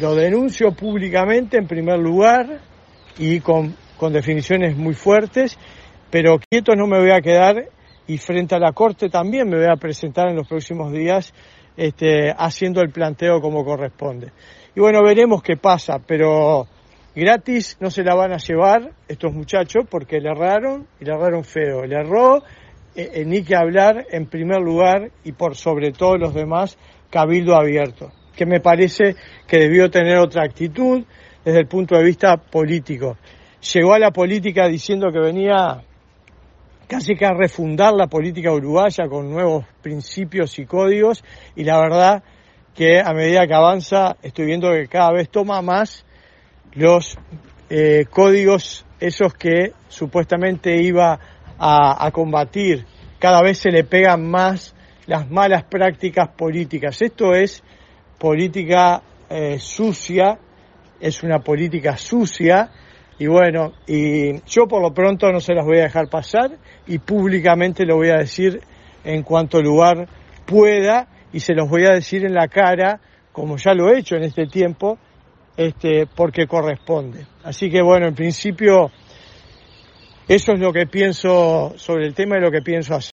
Lo denuncio públicamente en primer lugar y con, con definiciones muy fuertes, pero quieto no me voy a quedar y frente a la Corte también me voy a presentar en los próximos días este, haciendo el planteo como corresponde. Y bueno, veremos qué pasa, pero gratis no se la van a llevar estos muchachos porque le erraron y le erraron feo. Le erró, eh, eh, ni que hablar en primer lugar y por sobre todo los demás, Cabildo Abierto, que me parece que debió tener otra actitud desde el punto de vista político. Llegó a la política diciendo que venía casi que a refundar la política uruguaya con nuevos principios y códigos y la verdad que a medida que avanza estoy viendo que cada vez toma más los eh, códigos esos que supuestamente iba a, combatir. Cada vez se le pegan más las malas prácticas políticas. Esto es política eh, sucia, es una política sucia y bueno, y yo por lo pronto no se las voy a dejar pasar y públicamente lo voy a decir en cuanto lugar pueda y se los voy a decir en la cara, como ya lo he hecho en este tiempo, este, porque corresponde. Así que bueno, en principio eso es lo que pienso sobre el tema y lo que pienso hacer.